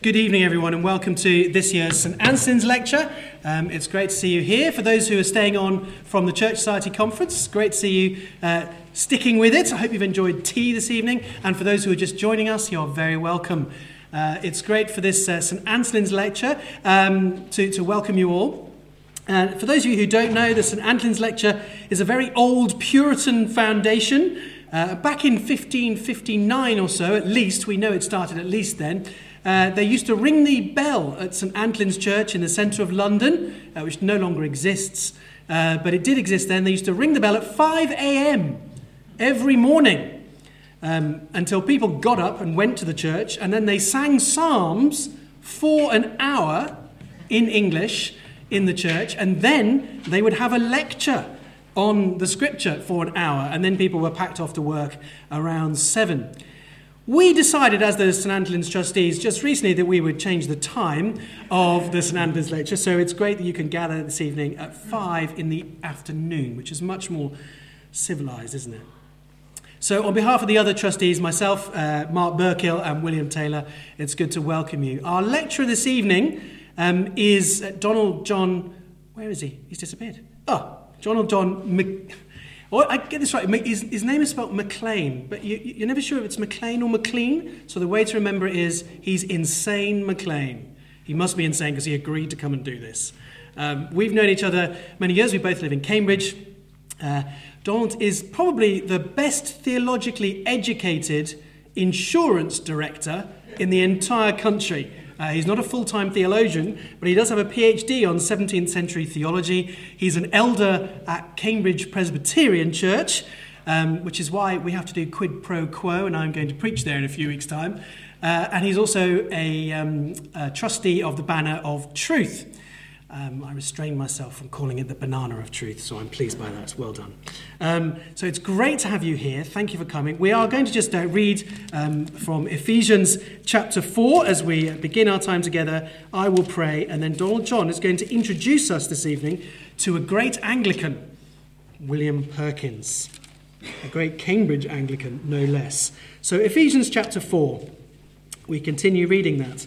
Good evening, everyone, and welcome to this year's St. Antholin's lecture. Um, it's great to see you here. For those who are staying on from the Church Society Conference, great to see you uh, sticking with it. I hope you've enjoyed tea this evening. And for those who are just joining us, you're very welcome. Uh, it's great for this uh, St. Antholin's lecture um, to, to welcome you all. Uh, for those of you who don't know, the St. Antholin's lecture is a very old Puritan foundation. Uh, back in 1559 or so, at least, we know it started at least then. Uh, they used to ring the bell at St Antholin's Church in the centre of London, uh, which no longer exists, uh, but it did exist then. They used to ring the bell at 5 a.m. every morning um, until people got up and went to the church, and then they sang psalms for an hour in English in the church, and then they would have a lecture on the scripture for an hour, and then people were packed off to work around seven. We decided, as the St. Antholin's trustees, just recently that we would change the time of the St. Antholin's lecture. So it's great that you can gather this evening at five in the afternoon, which is much more civilized, isn't it? So, on behalf of the other trustees, myself, uh, Mark Burkill, and William Taylor, it's good to welcome you. Our lecturer this evening um, is Donald John. Where is he? He's disappeared. Oh, Donald John. Mc, Oh, I get this right. His, his name is spelled McLean, but you, you're never sure if it's McLean or McLean. So the way to remember it is he's insane McLean. He must be insane because he agreed to come and do this. Um, we've known each other many years. We both live in Cambridge. Uh, Donald is probably the best theologically educated insurance director in the entire country. Uh, he's not a full time theologian, but he does have a PhD on 17th century theology. He's an elder at Cambridge Presbyterian Church, um, which is why we have to do quid pro quo, and I'm going to preach there in a few weeks' time. Uh, and he's also a, um, a trustee of the Banner of Truth. Um, I restrained myself from calling it the banana of truth, so I'm pleased by that. Well done. Um, so it's great to have you here. Thank you for coming. We are going to just uh, read um, from Ephesians chapter 4 as we begin our time together. I will pray, and then Donald John is going to introduce us this evening to a great Anglican, William Perkins, a great Cambridge Anglican, no less. So, Ephesians chapter 4, we continue reading that.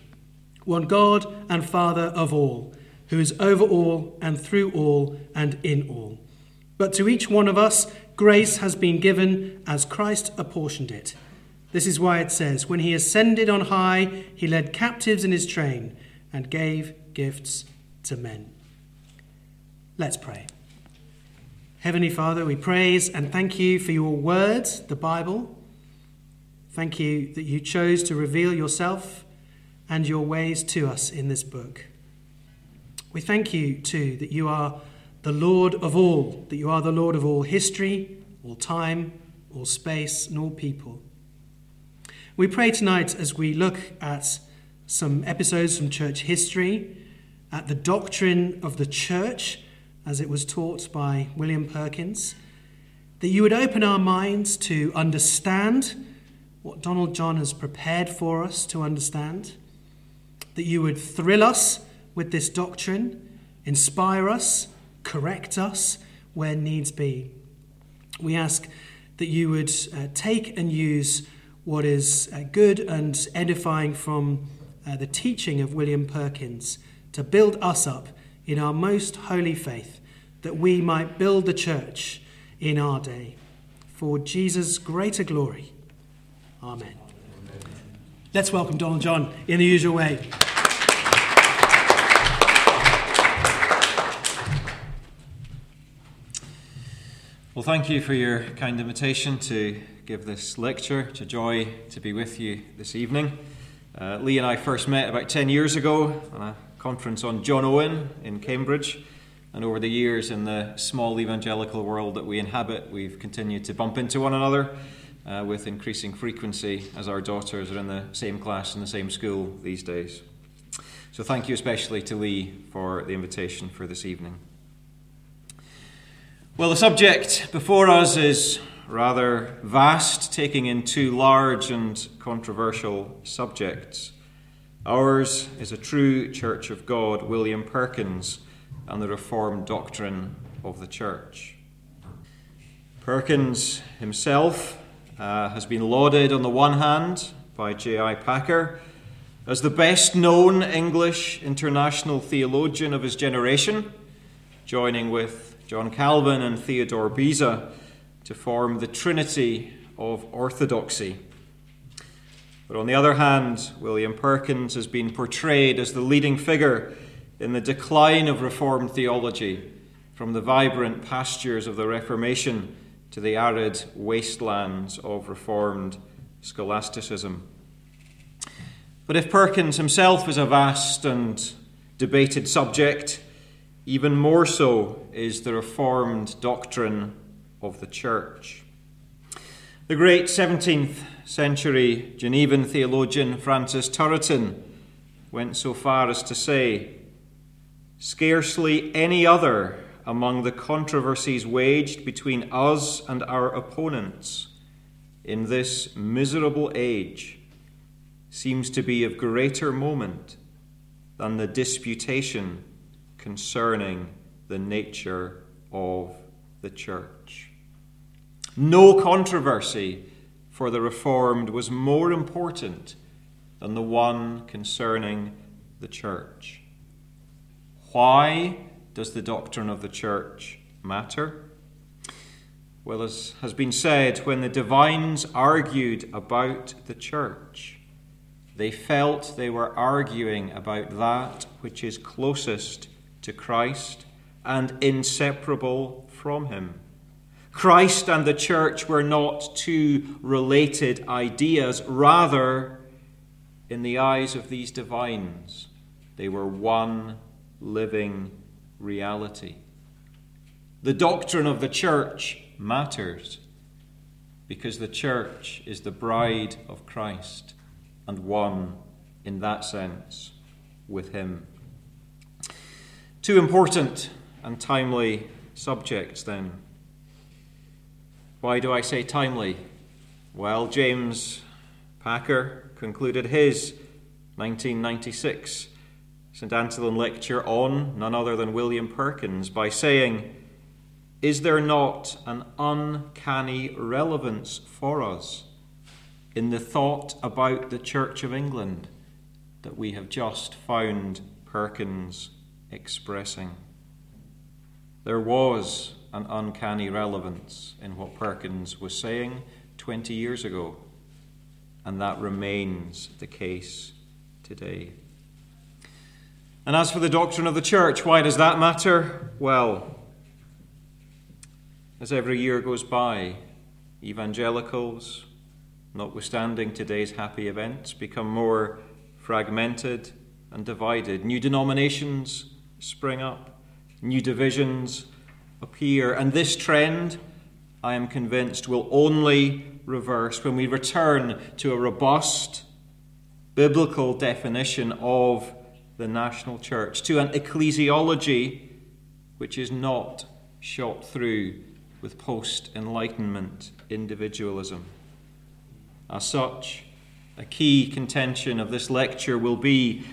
one God and Father of all, who is over all and through all and in all. But to each one of us, grace has been given as Christ apportioned it. This is why it says, When he ascended on high, he led captives in his train and gave gifts to men. Let's pray. Heavenly Father, we praise and thank you for your word, the Bible. Thank you that you chose to reveal yourself and your ways to us in this book. We thank you, too, that you are the Lord of all, that you are the Lord of all history, all time, all space, and all people. We pray tonight as we look at some episodes from church history, at the doctrine of the church as it was taught by William Perkins, that you would open our minds to understand what Donald John has prepared for us to understand that you would thrill us with this doctrine, inspire us, correct us where needs be. We ask that you would uh, take and use what is uh, good and edifying from uh, the teaching of William Perkins to build us up in our most holy faith, that we might build the church in our day. For Jesus' greater glory. Amen. Let's welcome Donald John in the usual way. Well, thank you for your kind invitation to give this lecture. It's a joy to be with you this evening. Uh, Lee and I first met about 10 years ago on a conference on John Owen in Cambridge. And over the years, in the small evangelical world that we inhabit, we've continued to bump into one another uh, with increasing frequency as our daughters are in the same class in the same school these days. So So thank you especially to Lee for the invitation for this evening. Well, the subject before us is rather vast, taking in two large and controversial subjects. Ours is a true Church of God, William Perkins, and the Reformed doctrine of the Church. Perkins himself uh, has been lauded on the one hand by J.I. Packer as the best known English international theologian of his generation, joining with John Calvin and Theodore Beza to form the Trinity of Orthodoxy. But on the other hand, William Perkins has been portrayed as the leading figure in the decline of Reformed theology from the vibrant pastures of the Reformation to the arid wastelands of Reformed scholasticism. But if Perkins himself is a vast and debated subject, even more so is the Reformed doctrine of the Church. The great 17th century Genevan theologian Francis Turretin went so far as to say, Scarcely any other among the controversies waged between us and our opponents in this miserable age seems to be of greater moment than the disputation concerning the nature of the church. No controversy for the Reformed was more important than the one concerning the church. Why does the doctrine of the church matter? Well, as has been said, when the divines argued about the church, they felt they were arguing about that which is closest to Christ and inseparable from him. Christ and the church were not two related ideas, rather, in the eyes of these divines, they were one living reality. The doctrine of the church matters because the church is the bride of Christ and one, in that sense, with Him. Two important and timely subjects, then. Why do I say timely? Well, James Packer concluded his 1996 St. Antholin lecture on none other than William Perkins by saying, Is there not an uncanny relevance for us in the thought about the Church of England that we have just found Perkins expressing? There was an uncanny relevance in what Perkins was saying 20 years ago, and that remains the case today. And as for the doctrine of the church, why does that matter? Well, as every year goes by, evangelicals, notwithstanding today's happy events, become more fragmented and divided. New denominations spring up, new divisions appear, and this trend, I am convinced, will only reverse when we return to a robust biblical definition of the national church, to an ecclesiology which is not shot through with post Enlightenment individualism. As such, a key contention of this lecture will be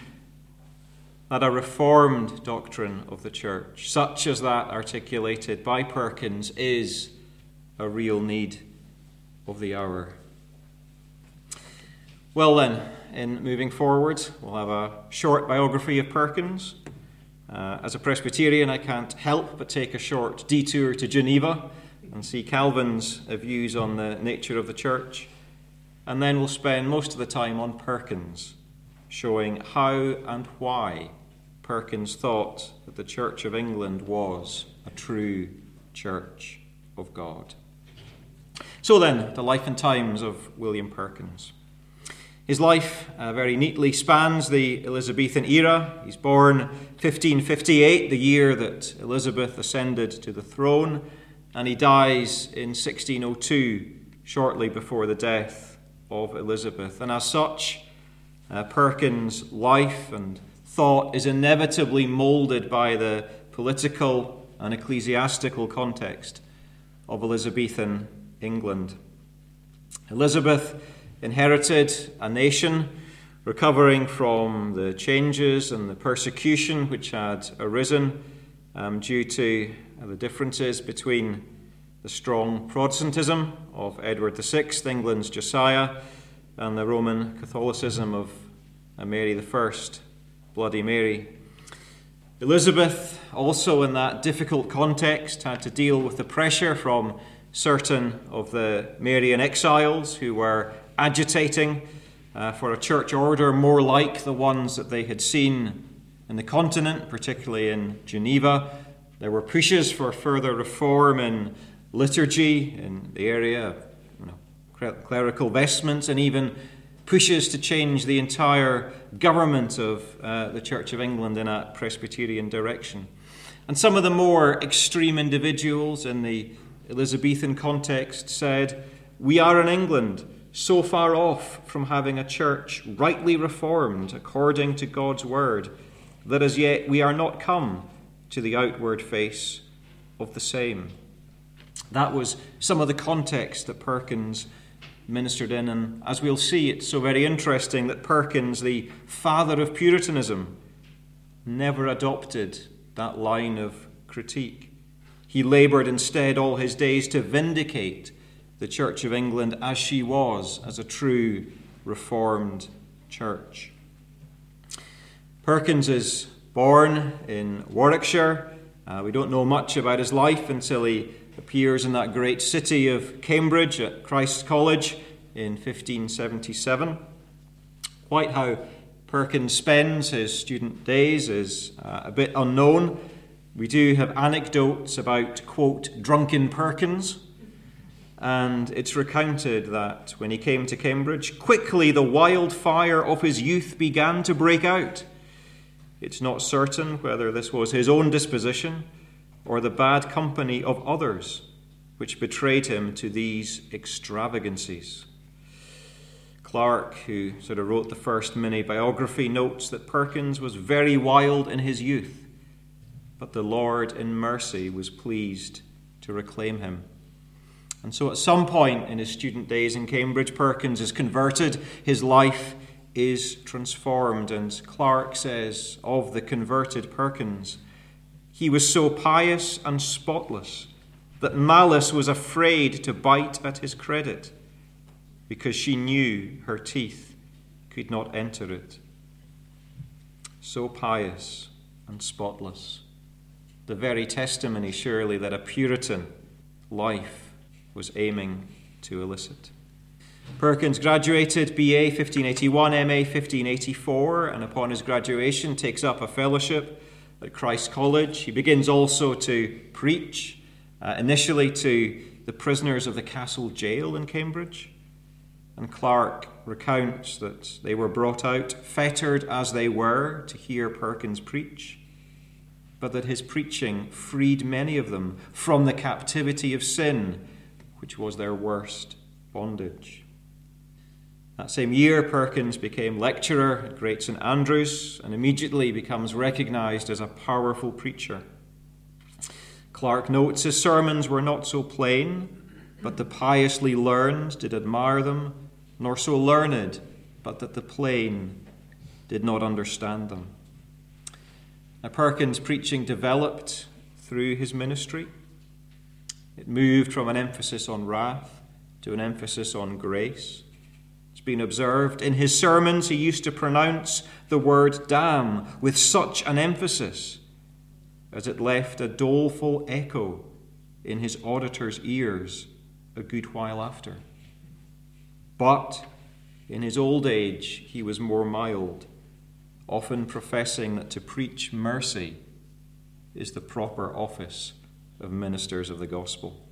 that a reformed doctrine of the church, such as that articulated by Perkins, is a real need of the hour. Well, then, in moving forward. We'll have a short biography of Perkins. Uh, as a Presbyterian, I can't help but take a short detour to Geneva and see Calvin's views on the nature of the church. And then we'll spend most of the time on Perkins, showing how and why Perkins thought that the Church of England was a true church of God. So then, the life and times of William Perkins. His life uh, very neatly spans the Elizabethan era. He's born 1558, the year that Elizabeth ascended to the throne, and he dies in 1602, shortly before the death of Elizabeth. And as such, uh, Perkins' life and thought is inevitably molded by the political and ecclesiastical context of Elizabethan England. Elizabeth inherited a nation recovering from the changes and the persecution which had arisen um, due to the differences between the strong Protestantism of Edward VI, England's Josiah, and the Roman Catholicism of Mary I, Bloody Mary. Elizabeth, also in that difficult context, had to deal with the pressure from certain of the Marian exiles who were agitating uh, for a church order more like the ones that they had seen in the continent, particularly in Geneva. There were pushes for further reform in liturgy, in the area of you know, clerical vestments, and even pushes to change the entire government of uh, the Church of England in a Presbyterian direction. And some of the more extreme individuals in the Elizabethan context said, We are in England so far off from having a church rightly reformed according to God's word that as yet we are not come to the outward face of the same. That was some of the context that Perkins ministered in, and as we'll see, it's so very interesting that Perkins, the father of Puritanism, never adopted that line of critique. He laboured instead all his days to vindicate the Church of England as she was, as a true Reformed church. Perkins is born in Warwickshire. Uh, we don't know much about his life until he appears in that great city of Cambridge at Christ's College in 1577. Quite how Perkins spends his student days is uh, a bit unknown. We do have anecdotes about, quote, drunken Perkins, and it's recounted that when he came to Cambridge, quickly the wildfire of his youth began to break out. It's not certain whether this was his own disposition or the bad company of others which betrayed him to these extravagancies. Clarke, who sort of wrote the first mini biography, notes that Perkins was very wild in his youth, but the Lord in mercy was pleased to reclaim him. And so, at some point in his student days in Cambridge, Perkins is converted. His life is transformed. And Clarke says of the converted Perkins, he was so pious and spotless that malice was afraid to bite at his credit because she knew her teeth could not enter it. So pious and spotless. The very testimony, surely, that a Puritan life was aiming to elicit. Perkins graduated BA 1581, MA 1584, and upon his graduation takes up a fellowship at Christ College. He begins also to preach, uh, initially to the prisoners of the castle jail in Cambridge. And Clarke recounts that they were brought out, fettered as they were, to hear Perkins preach, but that his preaching freed many of them from the captivity of sin which was their worst bondage. That same year, Perkins became lecturer at Great St Andrews and immediately becomes recognized as a powerful preacher. Clarke notes his sermons were not so plain, but the piously learned did admire them, nor so learned, but that the plain did not understand them. Now, Perkins' preaching developed through his ministry. It moved from an emphasis on wrath to an emphasis on grace. It's been observed in his sermons, he used to pronounce the word damn with such an emphasis as it left a doleful echo in his auditors' ears a good while after. But in his old age, he was more mild, often professing that to preach mercy is the proper office of ministers of the gospel.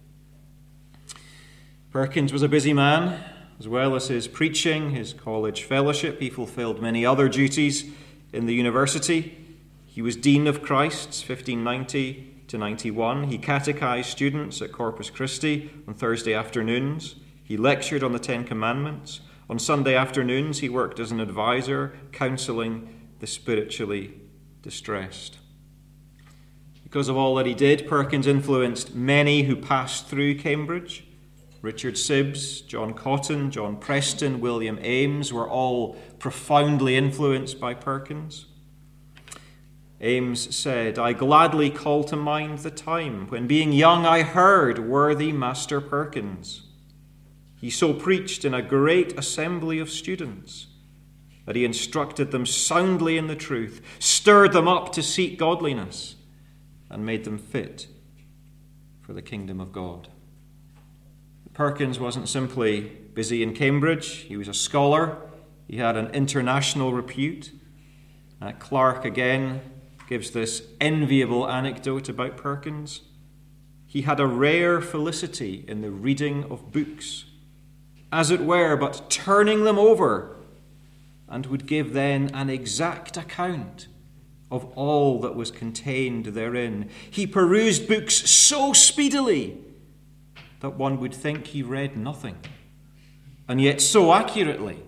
Perkins was a busy man. As well as his preaching, his college fellowship, he fulfilled many other duties in the university. He was Dean of Christ's 1590 to 91. He catechized students at Corpus Christi on Thursday afternoons. He lectured on the Ten Commandments. On Sunday afternoons, he worked as an advisor, counseling the spiritually distressed. Because of all that he did, Perkins influenced many who passed through Cambridge. Richard Sibbes, John Cotton, John Preston, William Ames were all profoundly influenced by Perkins. Ames said, I gladly call to mind the time when, being young, I heard worthy Master Perkins. He so preached in a great assembly of students that he instructed them soundly in the truth, stirred them up to seek godliness, and made them fit for the kingdom of God. Perkins wasn't simply busy in Cambridge, he was a scholar, he had an international repute. Uh, Clarke again gives this enviable anecdote about Perkins. He had a rare felicity in the reading of books, as it were, but turning them over, and would give then an exact account of all that was contained therein. He perused books so speedily that one would think he read nothing, and yet so accurately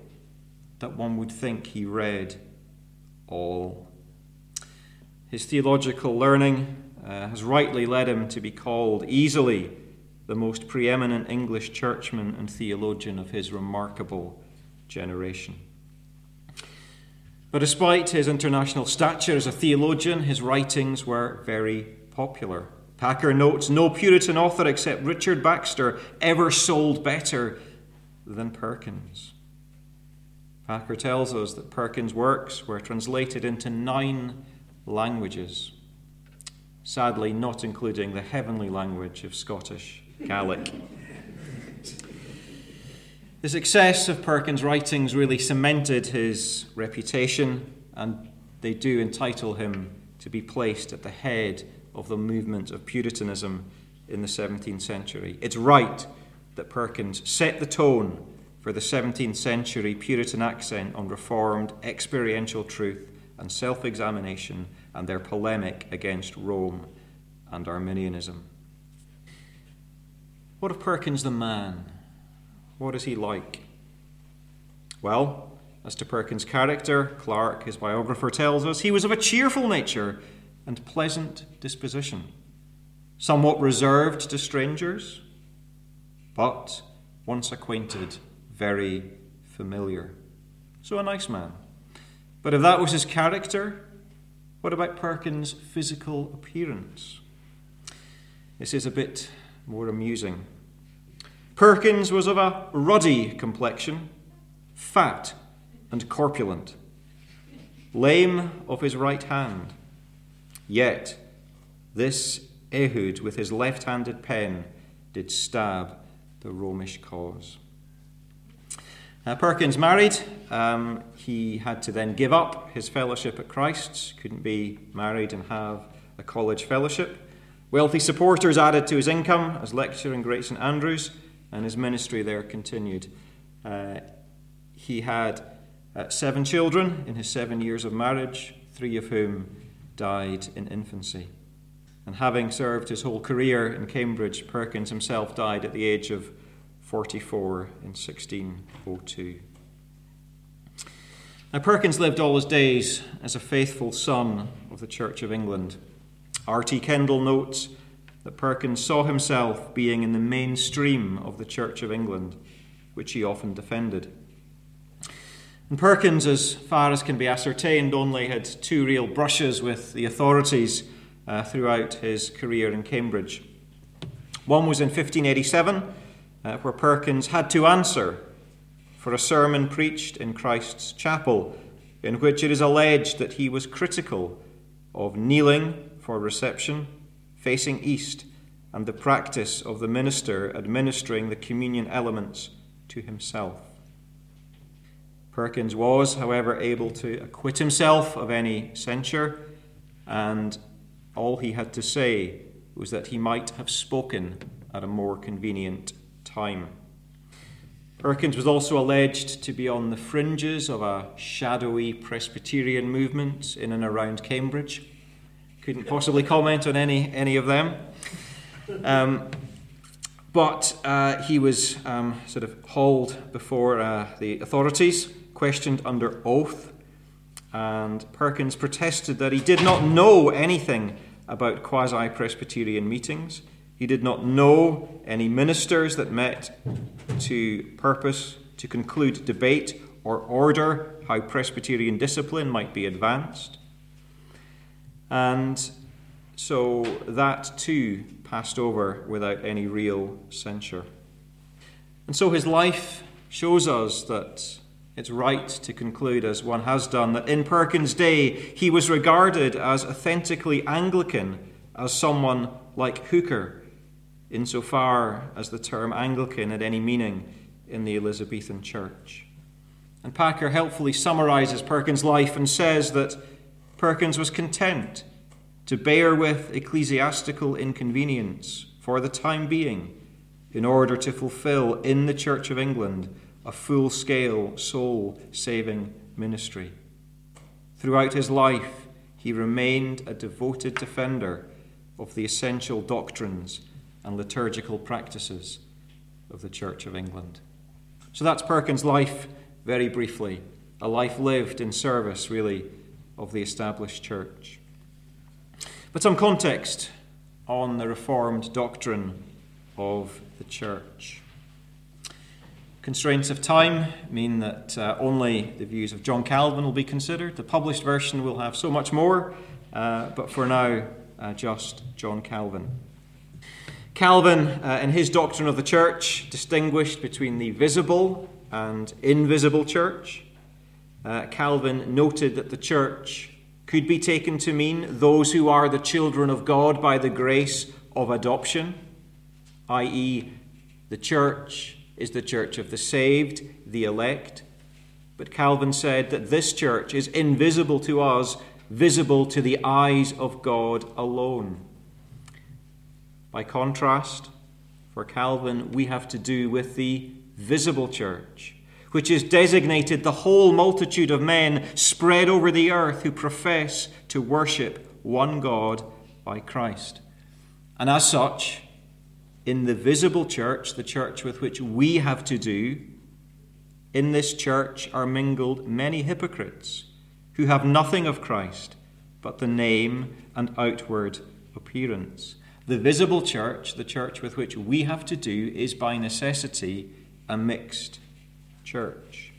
that one would think he read all. His theological learning uh, has rightly led him to be called easily the most preeminent English churchman and theologian of his remarkable generation. But despite his international stature as a theologian, his writings were very popular. Packer notes no Puritan author except Richard Baxter ever sold better than Perkins. Packer tells us that Perkins' works were translated into nine languages, sadly, not including the heavenly language of Scottish Gaelic. The success of Perkins' writings really cemented his reputation, and they do entitle him to be placed at the head of the movement of Puritanism in the 17th century. It's right that Perkins set the tone for the 17th century Puritan accent on reformed experiential truth and self examination and their polemic against Rome and Arminianism. What of Perkins the man? What is he like? Well, as to Perkins' character, Clarke, his biographer, tells us he was of a cheerful nature and pleasant disposition, somewhat reserved to strangers, but once acquainted, very familiar. So a nice man. But if that was his character, what about Perkins' physical appearance? This is a bit more amusing. Perkins was of a ruddy complexion, fat and corpulent, lame of his right hand, Yet this Ehud with his left handed pen did stab the Romish cause. Perkins married. Um, he had to then give up his fellowship at Christ's, couldn't be married and have a college fellowship. Wealthy supporters added to his income as lecturer in Great St Andrews, and his ministry there continued. Uh, he had uh, seven children in his seven years of marriage, three of whom died in infancy. And having served his whole career in Cambridge, Perkins himself died at the age of 44 in 1602. Now, Perkins lived all his days as a faithful son of the Church of England. R.T. Kendall notes that Perkins saw himself being in the mainstream of the Church of England, which he often defended. And Perkins, as far as can be ascertained, only had two real brushes with the authorities uh, throughout his career in Cambridge. One was in 1587, uh, where Perkins had to answer for a sermon preached in Christ's chapel, in which it is alleged that he was critical of kneeling for reception, facing east, and the practice of the minister administering the communion elements to himself. Perkins was, however, able to acquit himself of any censure, and all he had to say was that he might have spoken at a more convenient time. Perkins was also alleged to be on the fringes of a shadowy Presbyterian movement in and around Cambridge. Couldn't possibly comment on any, any of them. Um, but uh, he was um, sort of hauled before uh, the authorities questioned under oath, and Perkins protested that he did not know anything about quasi Presbyterian meetings. He did not know any ministers that met to purpose to conclude debate or order how Presbyterian discipline might be advanced. And so that too passed over without any real censure. And so his life shows us that it's right to conclude, as one has done, that in Perkins' day he was regarded as authentically Anglican, as someone like Hooker, insofar as the term Anglican had any meaning in the Elizabethan church. And Packer helpfully summarizes Perkins' life and says that Perkins was content to bear with ecclesiastical inconvenience for the time being in order to fulfill in the Church of England a full scale soul saving ministry. Throughout his life, he remained a devoted defender of the essential doctrines and liturgical practices of the Church of England. So that's Perkins' life, very briefly, a life lived in service, really, of the established church. But some context on the Reformed doctrine of the church. Constraints of time mean that uh, only the views of John Calvin will be considered. The published version will have so much more, uh, but for now, uh, just John Calvin. Calvin, uh, in his doctrine of the church, distinguished between the visible and invisible church. Uh, Calvin noted that the church could be taken to mean those who are the children of God by the grace of adoption, i.e., the church is the church of the saved, the elect. But Calvin said that this church is invisible to us, visible to the eyes of God alone. By contrast, for Calvin, we have to do with the visible church, which is designated the whole multitude of men spread over the earth who profess to worship one God by Christ. And as such, in the visible church, the church with which we have to do, in this church are mingled many hypocrites who have nothing of Christ but the name and outward appearance. The visible church, the church with which we have to do, is by necessity a mixed church.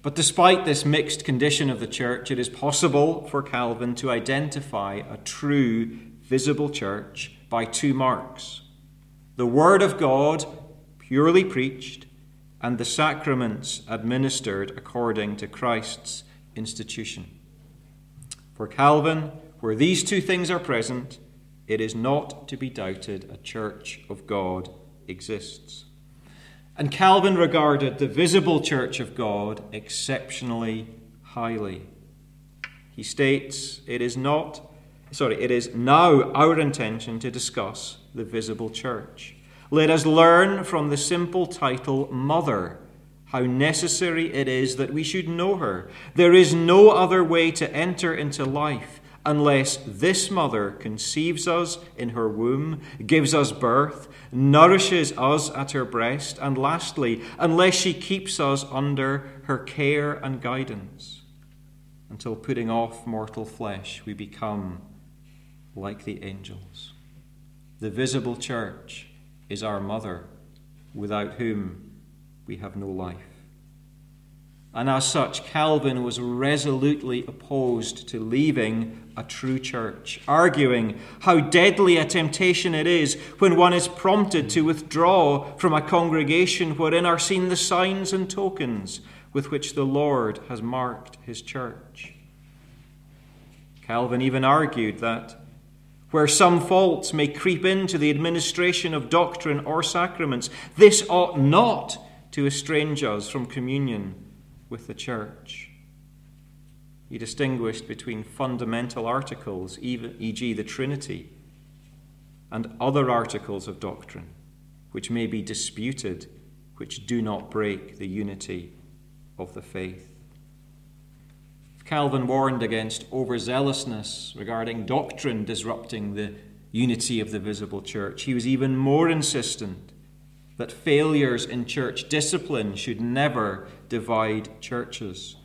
But despite this mixed condition of the church, it is possible for Calvin to identify a true visible church by two marks the Word of God purely preached, and the sacraments administered according to Christ's institution. For Calvin, where these two things are present, it is not to be doubted a church of God exists. And Calvin regarded the visible church of God exceptionally highly. He states, It is not, sorry, it is now our intention to discuss the visible church. Let us learn from the simple title Mother how necessary it is that we should know her. There is no other way to enter into life unless this mother conceives us in her womb, gives us birth, nourishes us at her breast, and lastly, unless she keeps us under her care and guidance. Until putting off mortal flesh, we become like the angels. The visible church is our mother, without whom we have no life. And as such, Calvin was resolutely opposed to leaving a true church, arguing how deadly a temptation it is when one is prompted to withdraw from a congregation wherein are seen the signs and tokens with which the Lord has marked his church. Calvin even argued that where some faults may creep into the administration of doctrine or sacraments, this ought not to estrange us from communion with the church. He distinguished between fundamental articles, e.g., the Trinity, and other articles of doctrine which may be disputed, which do not break the unity of the faith. Calvin warned against overzealousness regarding doctrine disrupting the unity of the visible church. He was even more insistent that failures in church discipline should never divide churches.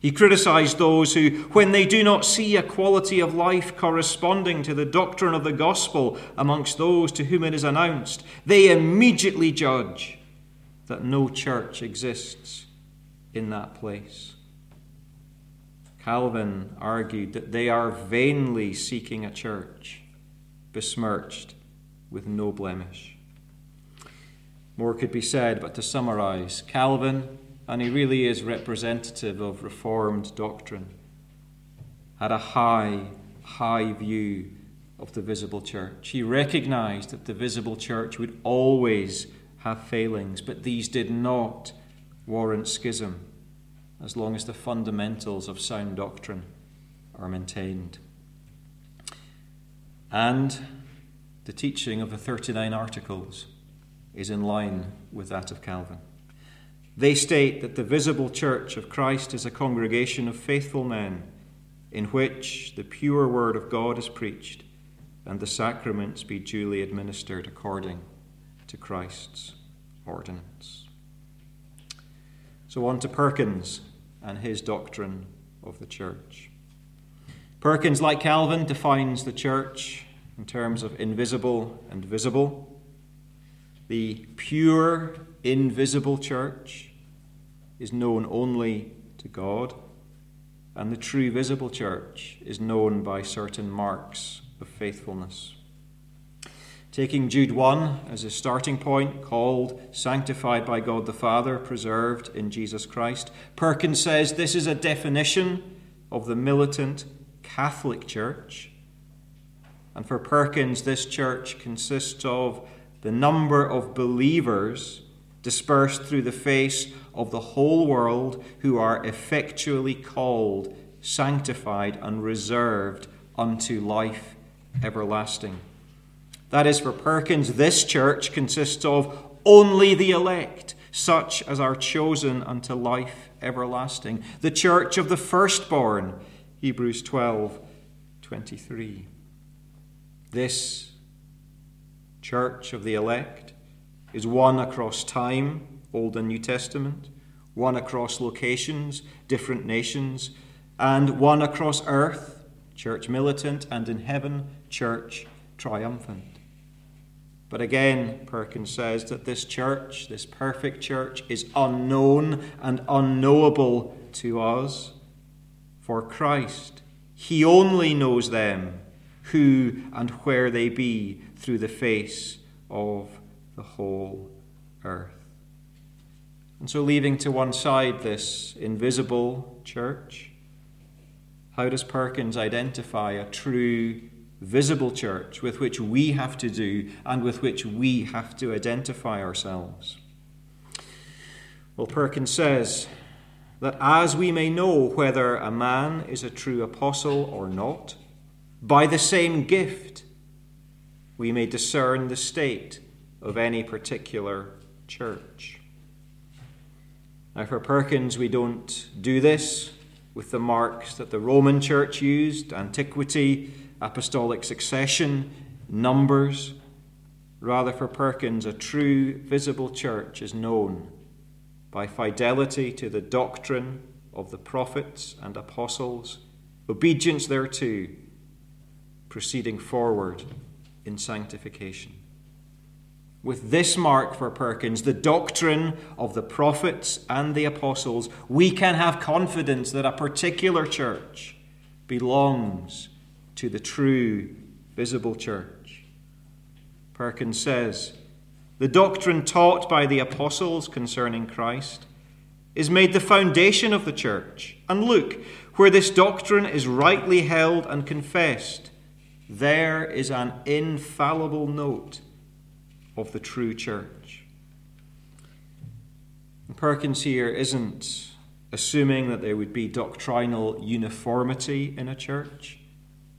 He criticized those who, when they do not see a quality of life corresponding to the doctrine of the gospel amongst those to whom it is announced, they immediately judge that no church exists in that place. Calvin argued that they are vainly seeking a church besmirched with no blemish. More could be said, but to summarize, Calvin and he really is representative of Reformed doctrine, had a high, high view of the visible church. He recognized that the visible church would always have failings, but these did not warrant schism as long as the fundamentals of sound doctrine are maintained. And the teaching of the 39 Articles is in line with that of Calvin. They state that the visible church of Christ is a congregation of faithful men in which the pure word of God is preached and the sacraments be duly administered according to Christ's ordinance. So, on to Perkins and his doctrine of the church. Perkins, like Calvin, defines the church in terms of invisible and visible. The pure, invisible church is known only to God, and the true visible church is known by certain marks of faithfulness. Taking Jude 1 as a starting point, called, sanctified by God the Father, preserved in Jesus Christ, Perkins says this is a definition of the militant Catholic Church. And for Perkins, this church consists of the number of believers dispersed through the face of the whole world who are effectually called, sanctified, and reserved unto life everlasting. That is, for Perkins, this church consists of only the elect, such as are chosen unto life everlasting. The church of the firstborn, Hebrews 12 23. This church of the elect is one across time, Old and New Testament, one across locations, different nations, and one across earth, church militant, and in heaven, church triumphant. But again, Perkins says that this church, this perfect church, is unknown and unknowable to us. For Christ, He only knows them, who and where they be, through the face of the whole earth. And so, leaving to one side this invisible church, how does Perkins identify a true visible church with which we have to do and with which we have to identify ourselves? Well, Perkins says that as we may know whether a man is a true apostle or not, by the same gift we may discern the state of any particular church. Now, for Perkins, we don't do this with the marks that the Roman church used antiquity, apostolic succession, numbers. Rather, for Perkins, a true visible church is known by fidelity to the doctrine of the prophets and apostles, obedience thereto, proceeding forward in sanctification with this mark for Perkins, the doctrine of the prophets and the apostles, we can have confidence that a particular church belongs to the true visible church. Perkins says, The doctrine taught by the apostles concerning Christ is made the foundation of the church. And look, where this doctrine is rightly held and confessed, there is an infallible note of the true church. And Perkins here isn't assuming that there would be doctrinal uniformity in a church,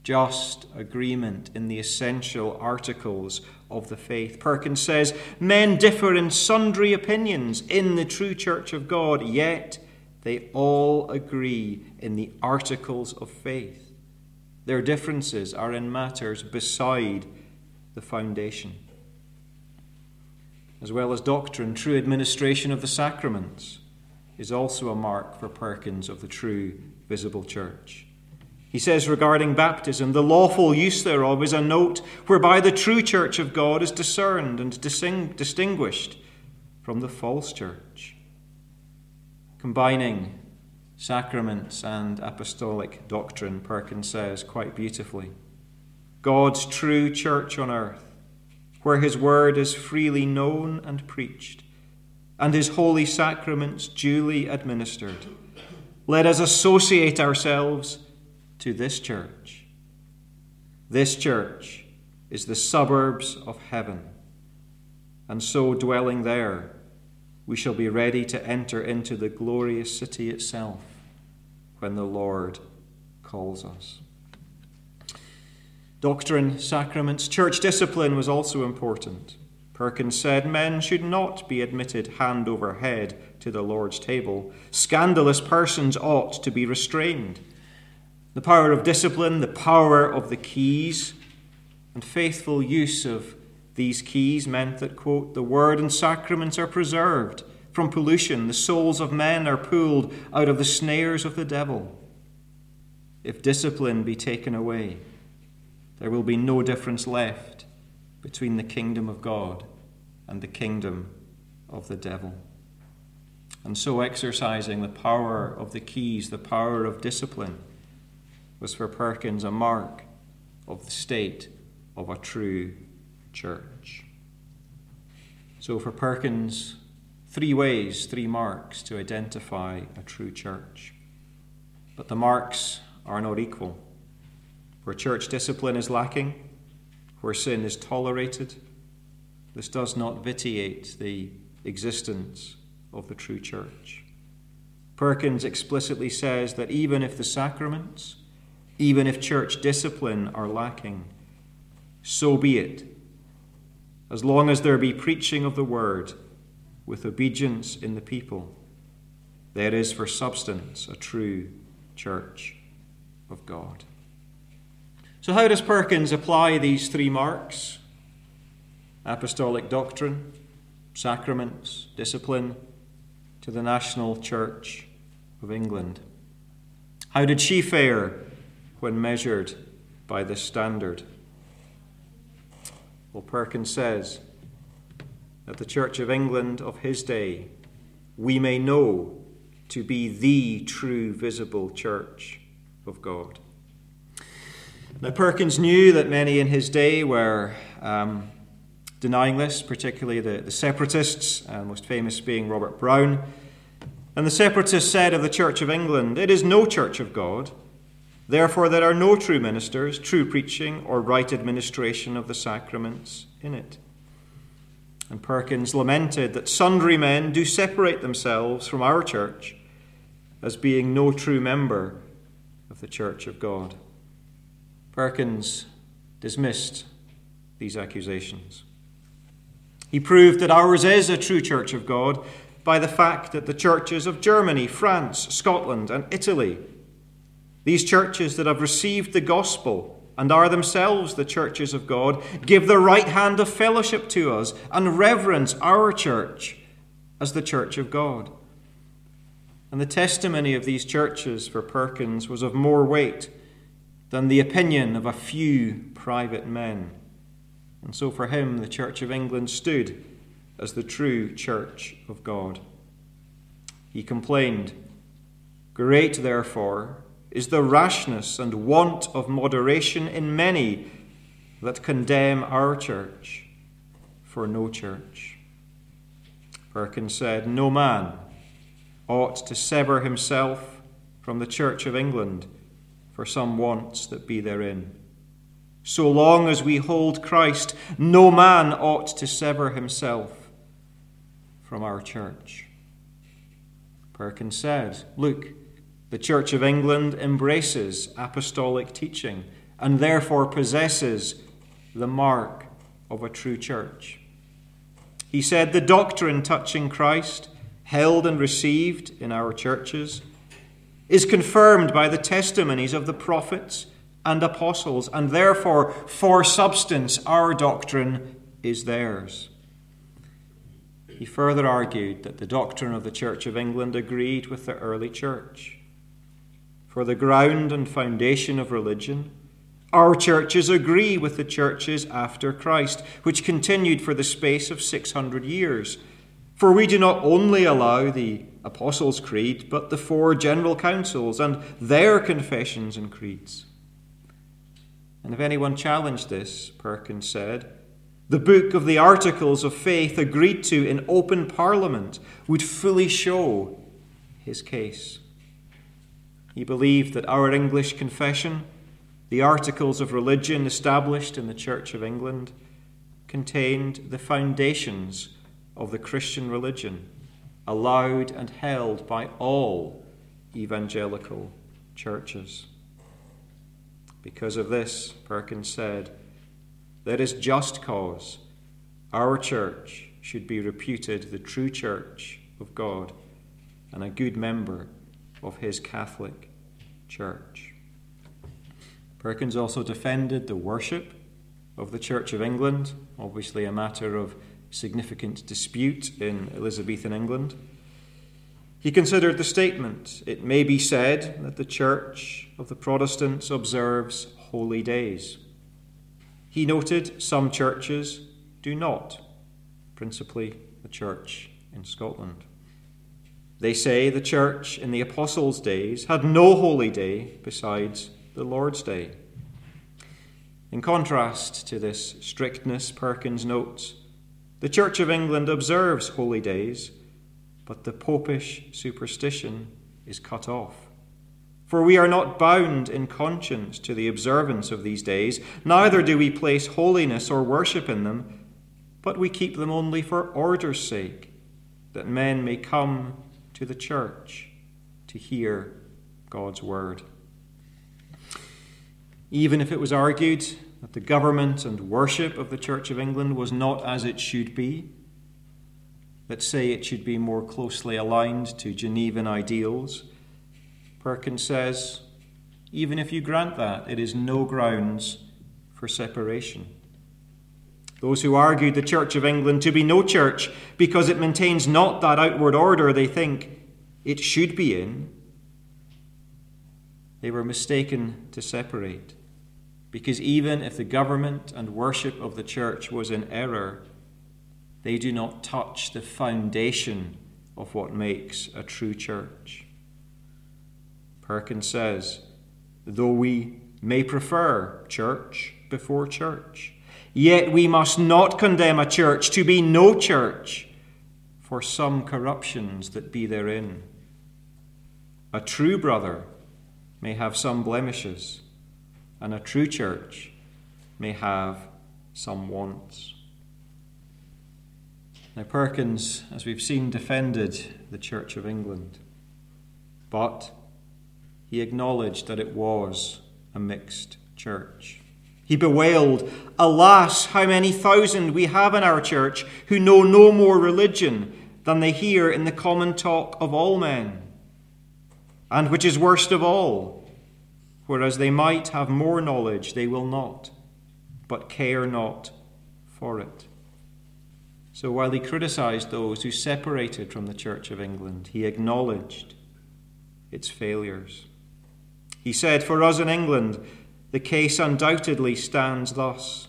just agreement in the essential articles of the faith. Perkins says men differ in sundry opinions in the true church of God, yet they all agree in the articles of faith. Their differences are in matters beside the foundation as well as doctrine, true administration of the sacraments is also a mark for Perkins of the true visible church. He says regarding baptism, the lawful use thereof is a note whereby the true church of God is discerned and distinguished from the false church. Combining sacraments and apostolic doctrine, Perkins says quite beautifully. God's true church on earth, where his word is freely known and preached, and his holy sacraments duly administered. Let us associate ourselves to this church. This church is the suburbs of heaven, and so dwelling there, we shall be ready to enter into the glorious city itself when the Lord calls us. Doctrine, sacraments, church discipline was also important. Perkins said men should not be admitted hand over head to the Lord's table. Scandalous persons ought to be restrained. The power of discipline, the power of the keys, and faithful use of these keys meant that, quote, the word and sacraments are preserved from pollution, the souls of men are pulled out of the snares of the devil. If discipline be taken away, there will be no difference left between the kingdom of God and the kingdom of the devil. And so, exercising the power of the keys, the power of discipline, was for Perkins a mark of the state of a true church. So, for Perkins, three ways, three marks to identify a true church. But the marks are not equal. Where church discipline is lacking, where sin is tolerated, this does not vitiate the existence of the true church. Perkins explicitly says that even if the sacraments, even if church discipline are lacking, so be it. As long as there be preaching of the word with obedience in the people, there is for substance a true church of God. So, how does Perkins apply these three marks apostolic doctrine, sacraments, discipline to the national church of England? How did she fare when measured by this standard? Well, Perkins says that the Church of England of his day we may know to be the true visible church of God. Now, Perkins knew that many in his day were um, denying this, particularly the, the separatists, uh, most famous being Robert Browne. And the separatists said of the Church of England, It is no church of God. Therefore, there are no true ministers, true preaching, or right administration of the sacraments in it. And Perkins lamented that sundry men do separate themselves from our church as being no true member of the church of God. Perkins dismissed these accusations. He proved that ours is a true church of God by the fact that the churches of Germany, France, Scotland, and Italy, these churches that have received the gospel and are themselves the churches of God, give the right hand of fellowship to us and reverence our church as the church of God. And the testimony of these churches for Perkins was of more weight than the opinion of a few private men. And so for him, the Church of England stood as the true Church of God. He complained, Great, therefore, is the rashness and want of moderation in many that condemn our church for no church. Perkins said, No man ought to sever himself from the Church of England for some wants that be therein. So long as we hold Christ, no man ought to sever himself from our church. Perkins said, Look, the Church of England embraces apostolic teaching and therefore possesses the mark of a true church. He said, The doctrine touching Christ, held and received in our churches, is confirmed by the testimonies of the prophets and apostles, and therefore, for substance, our doctrine is theirs. he further argued that the doctrine of the Church of England agreed with the early church. For the ground and foundation of religion, our churches agree with the churches after Christ, which continued for the space of 600 years. For we do not only allow the Apostles' Creed, but the four general councils and their confessions and creeds. And if anyone challenged this, Perkins said, the book of the Articles of Faith agreed to in open Parliament would fully show his case. He believed that our English confession, the Articles of Religion established in the Church of England, contained the foundations of the Christian religion, allowed and held by all evangelical churches. Because of this, Perkins said, there is just cause our church should be reputed the true church of God and a good member of his Catholic Church. Perkins also defended the worship of the Church of England, obviously a matter of significant dispute in Elizabethan England. He considered the statement it may be said that the Church of the Protestants observes holy days. He noted some churches do not, principally the church in Scotland. They say the church in the apostles' days had no holy day besides the Lord's Day. In contrast to this strictness, Perkins notes, the Church of England observes holy days, but the popish superstition is cut off. For we are not bound in conscience to the observance of these days, neither do we place holiness or worship in them, but we keep them only for order's sake, that men may come to the church to hear God's word. Even if it was argued that the government and worship of the Church of England was not as it should be, let's say it should be more closely aligned to Genevan ideals Perkins says, even if you grant that, it is no grounds for separation. Those who argued the Church of England to be no church because it maintains not that outward order they think it should be in, they were mistaken to separate. Because even if the government and worship of the church was in error, they do not touch the foundation of what makes a true church. Perkins says, though we may prefer church before church, yet we must not condemn a church to be no church for some corruptions that be therein. A true brother may have some blemishes, and a true church may have some wants. Now, Perkins, as we've seen, defended the Church of England, but he acknowledged that it was a mixed church. He bewailed, Alas, how many thousand we have in our church who know no more religion than they hear in the common talk of all men. And which is worst of all, whereas they might have more knowledge, they will not, but care not for it. So while he criticized those who separated from the Church of England, he acknowledged its failures. He said, For us in England, the case undoubtedly stands thus.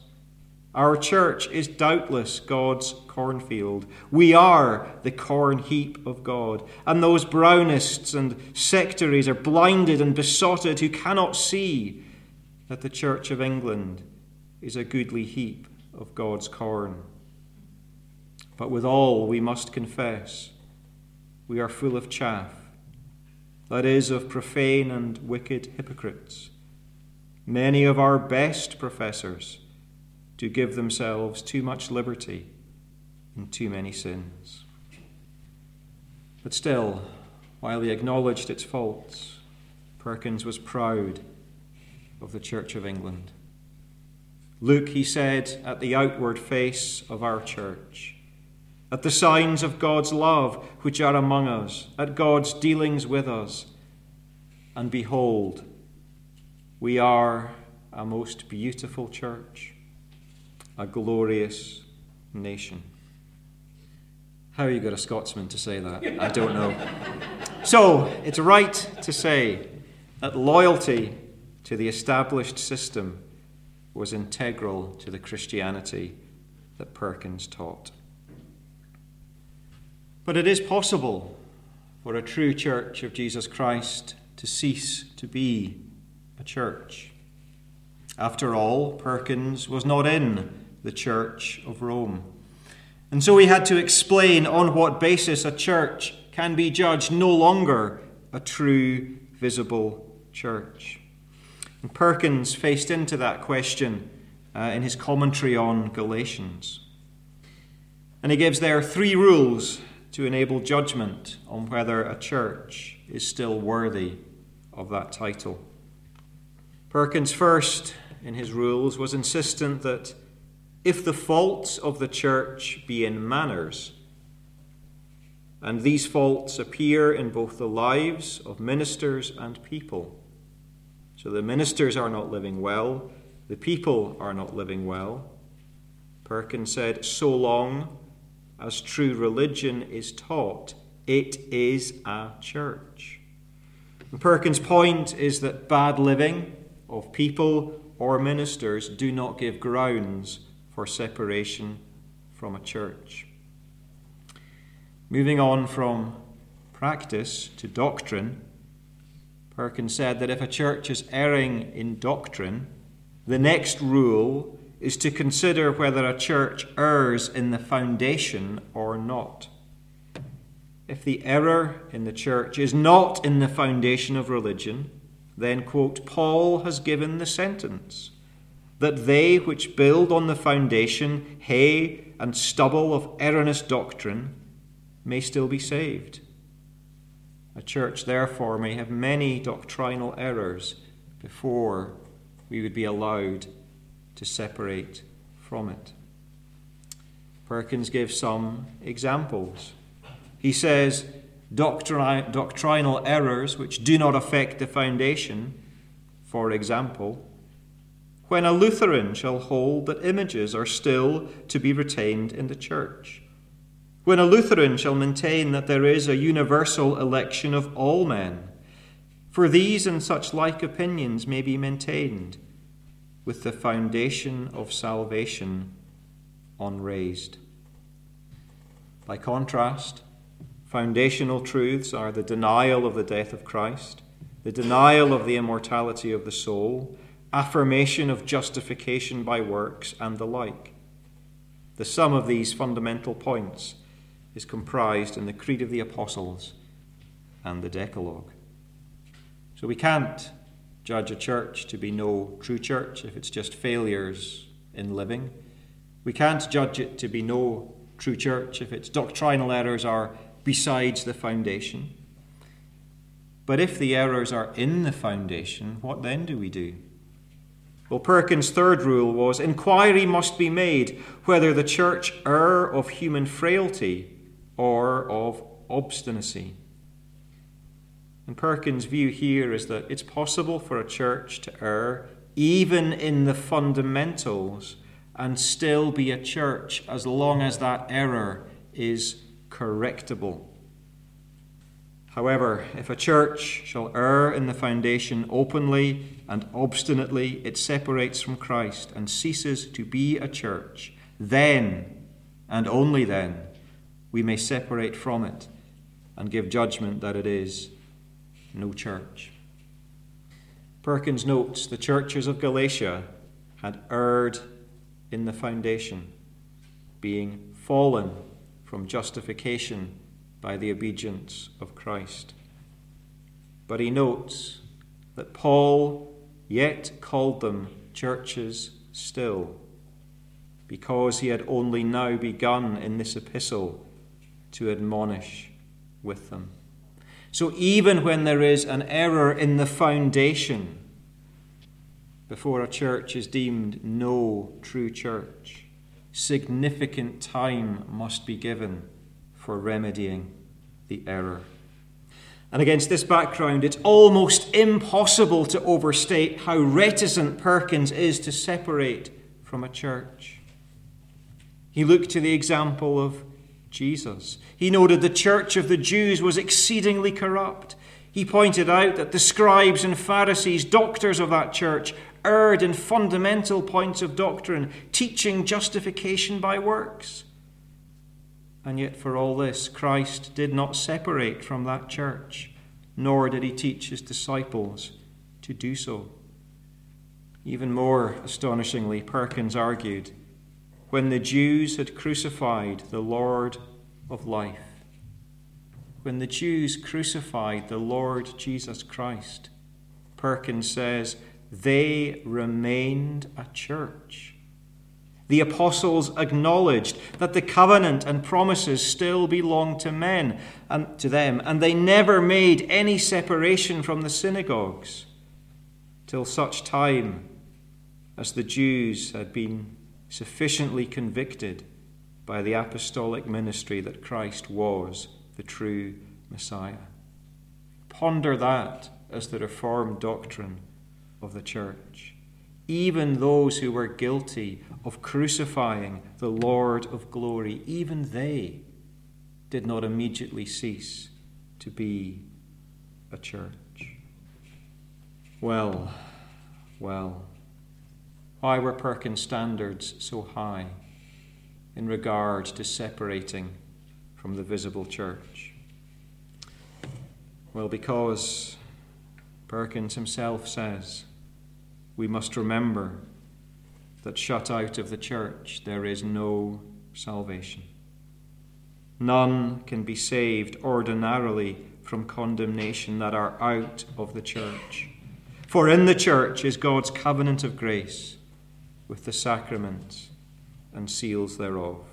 Our church is doubtless God's cornfield. We are the corn heap of God. And those brownists and sectaries are blinded and besotted who cannot see that the Church of England is a goodly heap of God's corn. But with all, we must confess we are full of chaff that is, of profane and wicked hypocrites. Many of our best professors do give themselves too much liberty in too many sins. But still, while he acknowledged its faults, Perkins was proud of the Church of England. Look, he said, at the outward face of our church, at the signs of God's love which are among us, at God's dealings with us. And behold, we are a most beautiful church, a glorious nation. How you got a Scotsman to say that? I don't know. So, it's right to say that loyalty to the established system was integral to the Christianity that Perkins taught. But it is possible for a true church of Jesus Christ to cease to be a church. After all, Perkins was not in the Church of Rome. And so he had to explain on what basis a church can be judged no longer a true, visible church. And Perkins faced into that question uh, in his commentary on Galatians. And he gives there three rules to enable judgment on whether a church is still worthy of that title. Perkins, first in his rules, was insistent that if the faults of the church be in manners, and these faults appear in both the lives of ministers and people, so the ministers are not living well, the people are not living well. Perkins said, so long as true religion is taught, it is a church. And Perkins' point is that bad living of people or ministers do not give grounds for separation from a church. Moving on from practice to doctrine, Perkins said that if a church is erring in doctrine, the next rule is to consider whether a church errs in the foundation or not. If the error in the church is not in the foundation of religion, then, quote, Paul has given the sentence that they which build on the foundation, hay and stubble of erroneous doctrine, may still be saved. A church, therefore, may have many doctrinal errors before we would be allowed to separate from it. Perkins gives some examples. He says, doctrinal errors which do not affect the foundation, for example, when a Lutheran shall hold that images are still to be retained in the church, when a Lutheran shall maintain that there is a universal election of all men, for these and such like opinions may be maintained with the foundation of salvation unraised. By contrast, foundational truths are the denial of the death of Christ, the denial of the immortality of the soul, affirmation of justification by works, and the like. The sum of these fundamental points is comprised in the Creed of the Apostles and the Decalogue. So we can't judge a church to be no true church if it's just failures in living. We can't judge it to be no true church if its doctrinal errors are besides the foundation. But if the errors are in the foundation, what then do we do? Well, Perkins' third rule was inquiry must be made whether the church err of human frailty or of obstinacy. And Perkins' view here is that it's possible for a church to err even in the fundamentals and still be a church as long as that error is correctable. However, if a church shall err in the foundation openly and obstinately, it separates from Christ and ceases to be a church. Then, and only then, we may separate from it and give judgment that it is no church. Perkins notes the churches of Galatia had erred in the foundation, being fallen from justification by the obedience of Christ. But he notes that Paul yet called them churches still, because he had only now begun in this epistle to admonish with them. So even when there is an error in the foundation, before a church is deemed no true church, significant time must be given for remedying the error. And against this background, it's almost impossible to overstate how reticent Perkins is to separate from a church. He looked to the example of Jesus. He noted the church of the Jews was exceedingly corrupt. He pointed out that the scribes and Pharisees, doctors of that church, erred in fundamental points of doctrine, teaching justification by works. And yet, for all this, Christ did not separate from that church, nor did he teach his disciples to do so. Even more astonishingly, Perkins argued when the Jews had crucified the Lord of life, when the Jews crucified the Lord Jesus Christ, Perkins says, they remained a church. The apostles acknowledged that the covenant and promises still belonged to men and to them, and they never made any separation from the synagogues till such time as the Jews had been sufficiently convicted by the apostolic ministry that Christ was the true Messiah. Ponder that as the Reformed doctrine of the church. Even those who were guilty of crucifying the Lord of glory, even they did not immediately cease to be a church. Well, well, why were Perkins' standards so high in regard to separating from the visible church? Well, because Perkins himself says, we must remember that shut out of the church there is no salvation. None can be saved ordinarily from condemnation that are out of the church. For in the church is God's covenant of grace with the sacraments and seals thereof.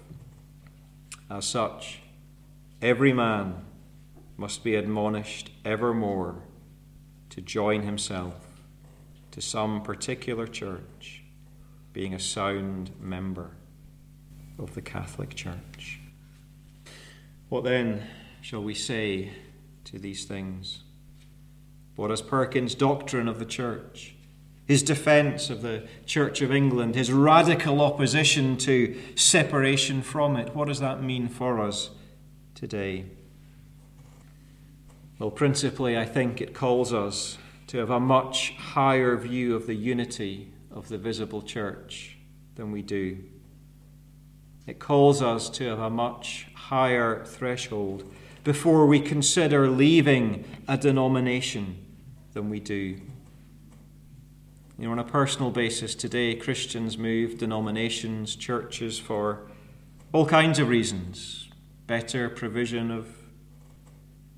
As such, every man must be admonished evermore to join himself to some particular church, being a sound member of the Catholic Church. What then shall we say to these things? What is Perkins' doctrine of the church? His defense of the Church of England, his radical opposition to separation from it. What does that mean for us today? Well, principally, I think it calls us to have a much higher view of the unity of the visible church than we do. It calls us to have a much higher threshold before we consider leaving a denomination than we do. You know, on a personal basis, today Christians move denominations, churches for all kinds of reasons better provision of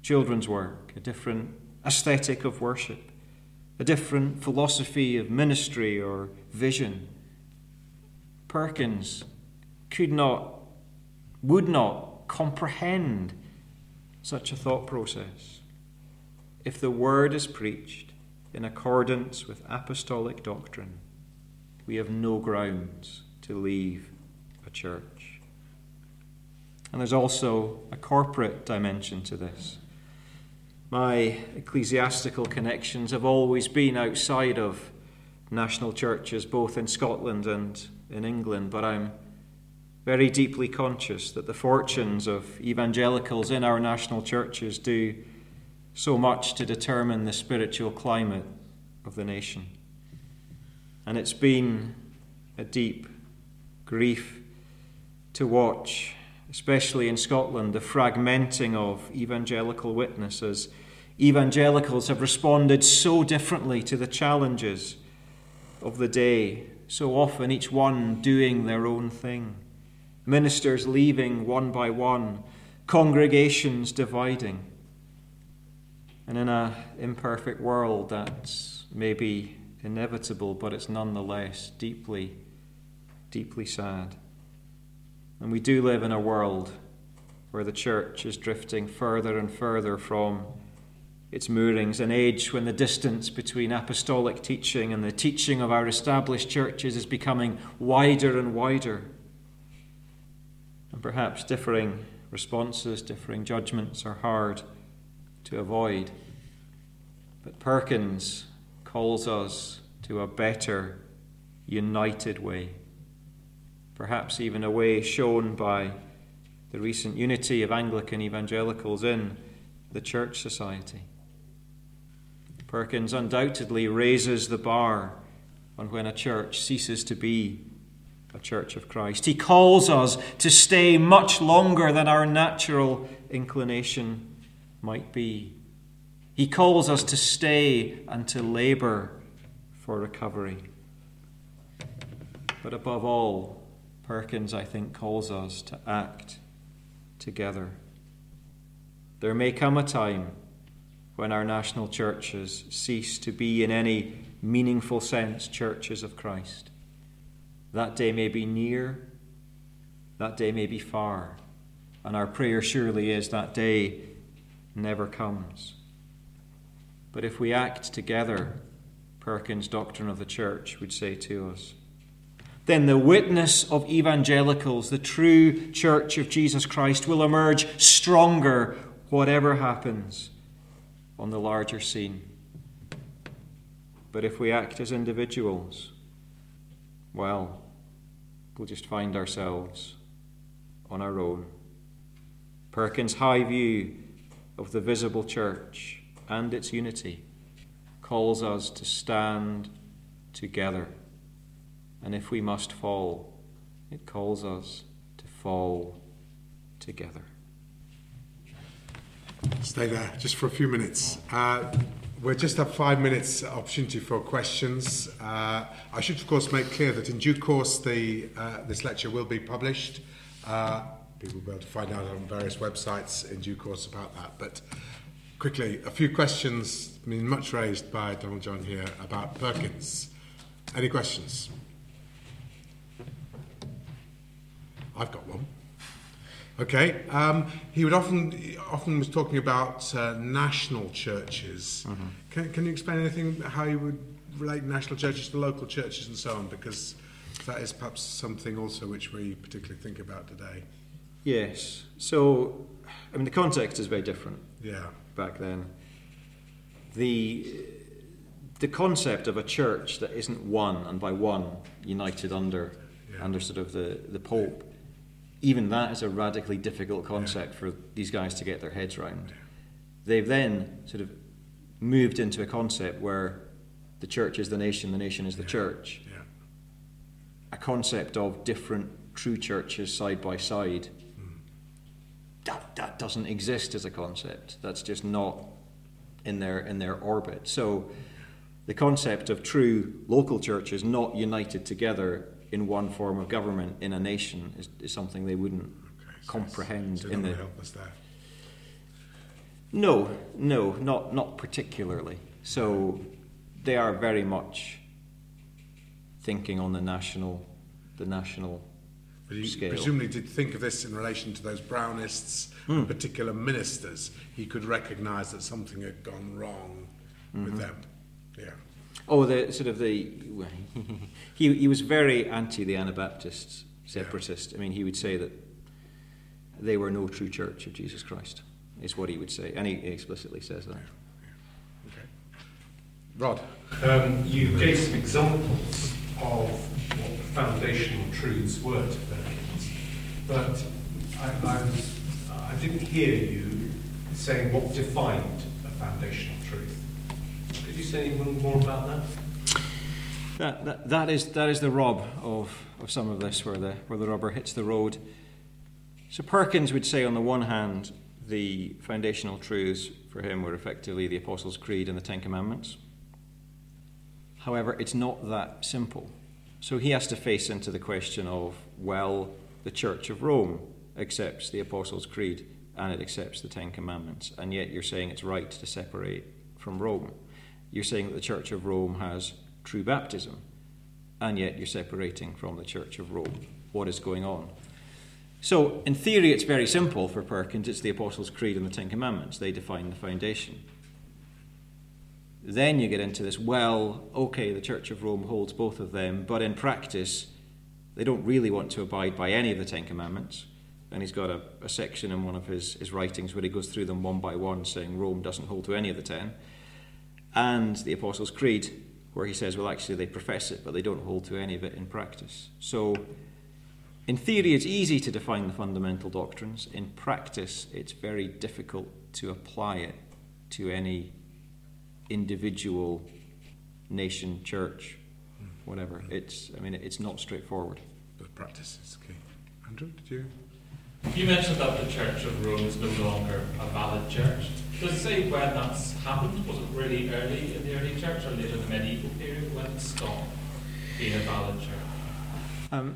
children's work, a different aesthetic of worship, a different philosophy of ministry or vision. Perkins could not, would not comprehend such a thought process. If the word is preached in accordance with apostolic doctrine, we have no grounds to leave a church. And there's also a corporate dimension to this. My ecclesiastical connections have always been outside of national churches, both in Scotland and in England, but I'm very deeply conscious that the fortunes of evangelicals in our national churches do so much to determine the spiritual climate of the nation. And it's been a deep grief to watch, especially in Scotland, the fragmenting of evangelical witnesses evangelicals have responded so differently to the challenges of the day, so often each one doing their own thing. Ministers leaving one by one, congregations dividing. And in an imperfect world, that's maybe inevitable, but it's nonetheless deeply, deeply sad. And we do live in a world where the church is drifting further and further from its moorings, an age when the distance between apostolic teaching and the teaching of our established churches is becoming wider and wider. And perhaps differing responses, differing judgments are hard to avoid. But Perkins calls us to a better, united way, perhaps even a way shown by the recent unity of Anglican evangelicals in the Church Society. Perkins undoubtedly raises the bar on when a church ceases to be a church of Christ. He calls us to stay much longer than our natural inclination might be. He calls us to stay and to labour for recovery. But above all, Perkins, I think, calls us to act together. There may come a time when our national churches cease to be, in any meaningful sense, churches of Christ. That day may be near, that day may be far, and our prayer surely is that day never comes. But if we act together, Perkins' Doctrine of the Church would say to us, then the witness of evangelicals, the true church of Jesus Christ, will emerge stronger, whatever happens on the larger scene. But if we act as individuals, well, we'll just find ourselves on our own. Perkins' high view of the visible church and its unity calls us to stand together. And if we must fall, it calls us to fall together. Stay there just for a few minutes. Uh, we'll just have five minutes opportunity for questions. Uh, I should, of course, make clear that in due course the, uh, this lecture will be published. Uh, people will be able to find out on various websites in due course about that. But quickly, a few questions, I mean, much raised by Donald John here about Perkins. Any questions? I've got one. Okay. Um, he would often often was talking about uh, national churches. Mm-hmm. Can, can you explain anything how you would relate national churches to local churches and so on? Because that is perhaps something also which we particularly think about today. Yes. So, I mean, the context is very different. Yeah. Back then, the the concept of a church that isn't one and by one united under yeah. under sort of the the Pope even that is a radically difficult concept yeah. for these guys to get their heads around. They've then sort of moved into a concept where the church is the nation, the nation is the yeah. church. Yeah. A concept of different true churches side by side. Mm. That, that doesn't exist as a concept. That's just not in their in their orbit. So the concept of true local churches not united together in one form of government in a nation is, is something they wouldn't okay, so comprehend in the. Help us there. No, no, not not particularly. So they are very much thinking on the national, the national but he scale. presumably did think of this in relation to those Brownists, mm. particular ministers. He could recognise that something had gone wrong mm-hmm. with them. Yeah. Oh, the sort of the he he was very anti the Anabaptists, separatists. Yeah. I mean, he would say that they were no true church of Jesus Christ. Is what he would say, and he explicitly says that. Yeah. Okay. Rod, um, you gave some examples of what the foundational truths were to Perkins, but I, I, was, I didn't hear you saying what defined a foundational truth. Could you say anything more about that? That, that, that, is, that is the rub of, of some of this, where the, where the rubber hits the road. So Perkins would say, on the one hand, the foundational truths for him were effectively the Apostles' Creed and the Ten Commandments. However, it's not that simple. So he has to face into the question of, well, the Church of Rome accepts the Apostles' Creed and it accepts the Ten Commandments, and yet you're saying it's right to separate from Rome. You're saying that the Church of Rome has true baptism, and yet you're separating from the Church of Rome. What is going on? So, in theory, it's very simple for Perkins. It's the Apostles' Creed and the Ten Commandments. They define the foundation. Then you get into this well, okay, the Church of Rome holds both of them, but in practice, they don't really want to abide by any of the Ten Commandments. And he's got a, a section in one of his, his writings where he goes through them one by one, saying Rome doesn't hold to any of the ten. And the Apostles' Creed, where he says, well, actually, they profess it, but they don't hold to any of it in practice. So in theory, it's easy to define the fundamental doctrines. In practice, it's very difficult to apply it to any individual nation, church, whatever. Hmm. It's, I mean, it's not straightforward. But practice is key. Andrew, did you? You mentioned that the Church of Rome is no longer a valid church. Does it say when that's happened? Was it really early in the early church or later in the medieval period when it stopped being a valid church? Um,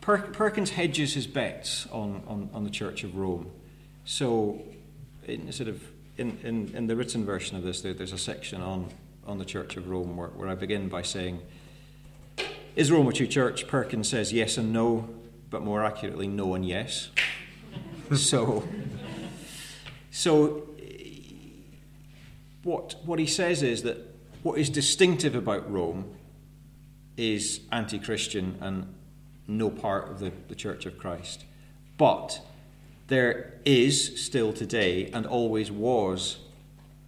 per- Perkins hedges his bets on, on, on the Church of Rome. So, in sort of in, in, in the written version of this, there, there's a section on, on the Church of Rome where, where I begin by saying, Is Rome a true church? Perkins says yes and no, but more accurately, no and yes. so, so what, what he says is that what is distinctive about Rome is anti Christian and no part of the, the Church of Christ. But there is still today, and always was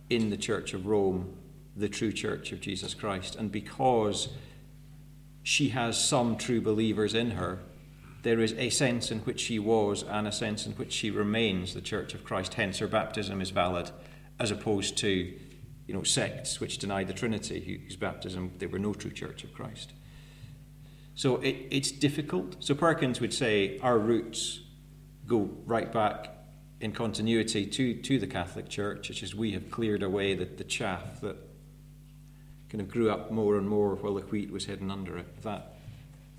in the Church of Rome, the true Church of Jesus Christ. And because she has some true believers in her, there is a sense in which she was and a sense in which she remains the Church of Christ. Hence, her baptism is valid, as opposed to you know, sects which denied the Trinity, whose baptism they were no true Church of Christ. So it, it's difficult. So Perkins would say our roots go right back in continuity to, to the Catholic Church, which is we have cleared away the, the chaff that kind of grew up more and more while the wheat was hidden under it. That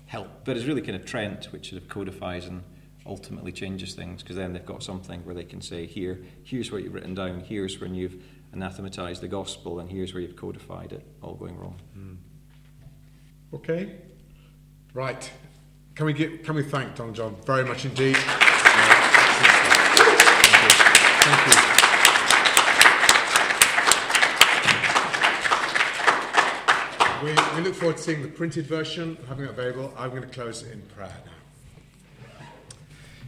helped. But it's really kind of Trent, which sort of codifies and ultimately changes things, because then they've got something where they can say, here, here's what you've written down, here's when you've anathematized the gospel, and here's where you've codified it, all going wrong. Mm. Okay. Right. Can we get, can we thank Don John very much indeed? Thank you. We, we look forward to seeing the printed version, having it available. I'm going to close in prayer now.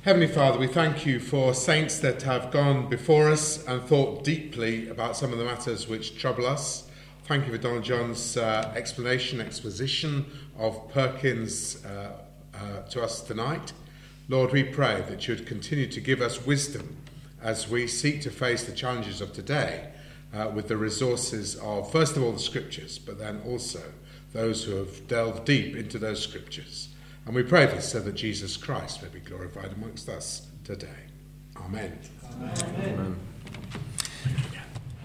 Heavenly Father, we thank you for saints that have gone before us and thought deeply about some of the matters which trouble us. Thank you for Donald John's uh, explanation, exposition of Perkins uh, uh, to us tonight. Lord, we pray that you would continue to give us wisdom as we seek to face the challenges of today uh, with the resources of, first of all, the scriptures, but then also those who have delved deep into those scriptures. And we pray this so that Jesus Christ may be glorified amongst us today. Amen. Amen. Amen.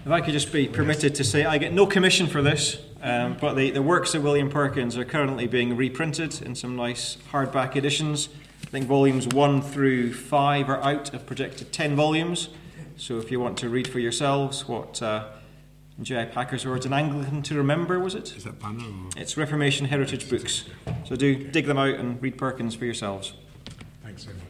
If I could just be permitted to say, I get no commission for this, um, but the, the works of William Perkins are currently being reprinted in some nice hardback editions. I think volumes 1 through 5 are out of projected 10 volumes. So if you want to read for yourselves what uh, J.I. Packer's words, an Anglican to remember, was it? Is that banner? Or? It's Reformation Heritage Books. So do dig them out and read Perkins for yourselves. Thanks very much.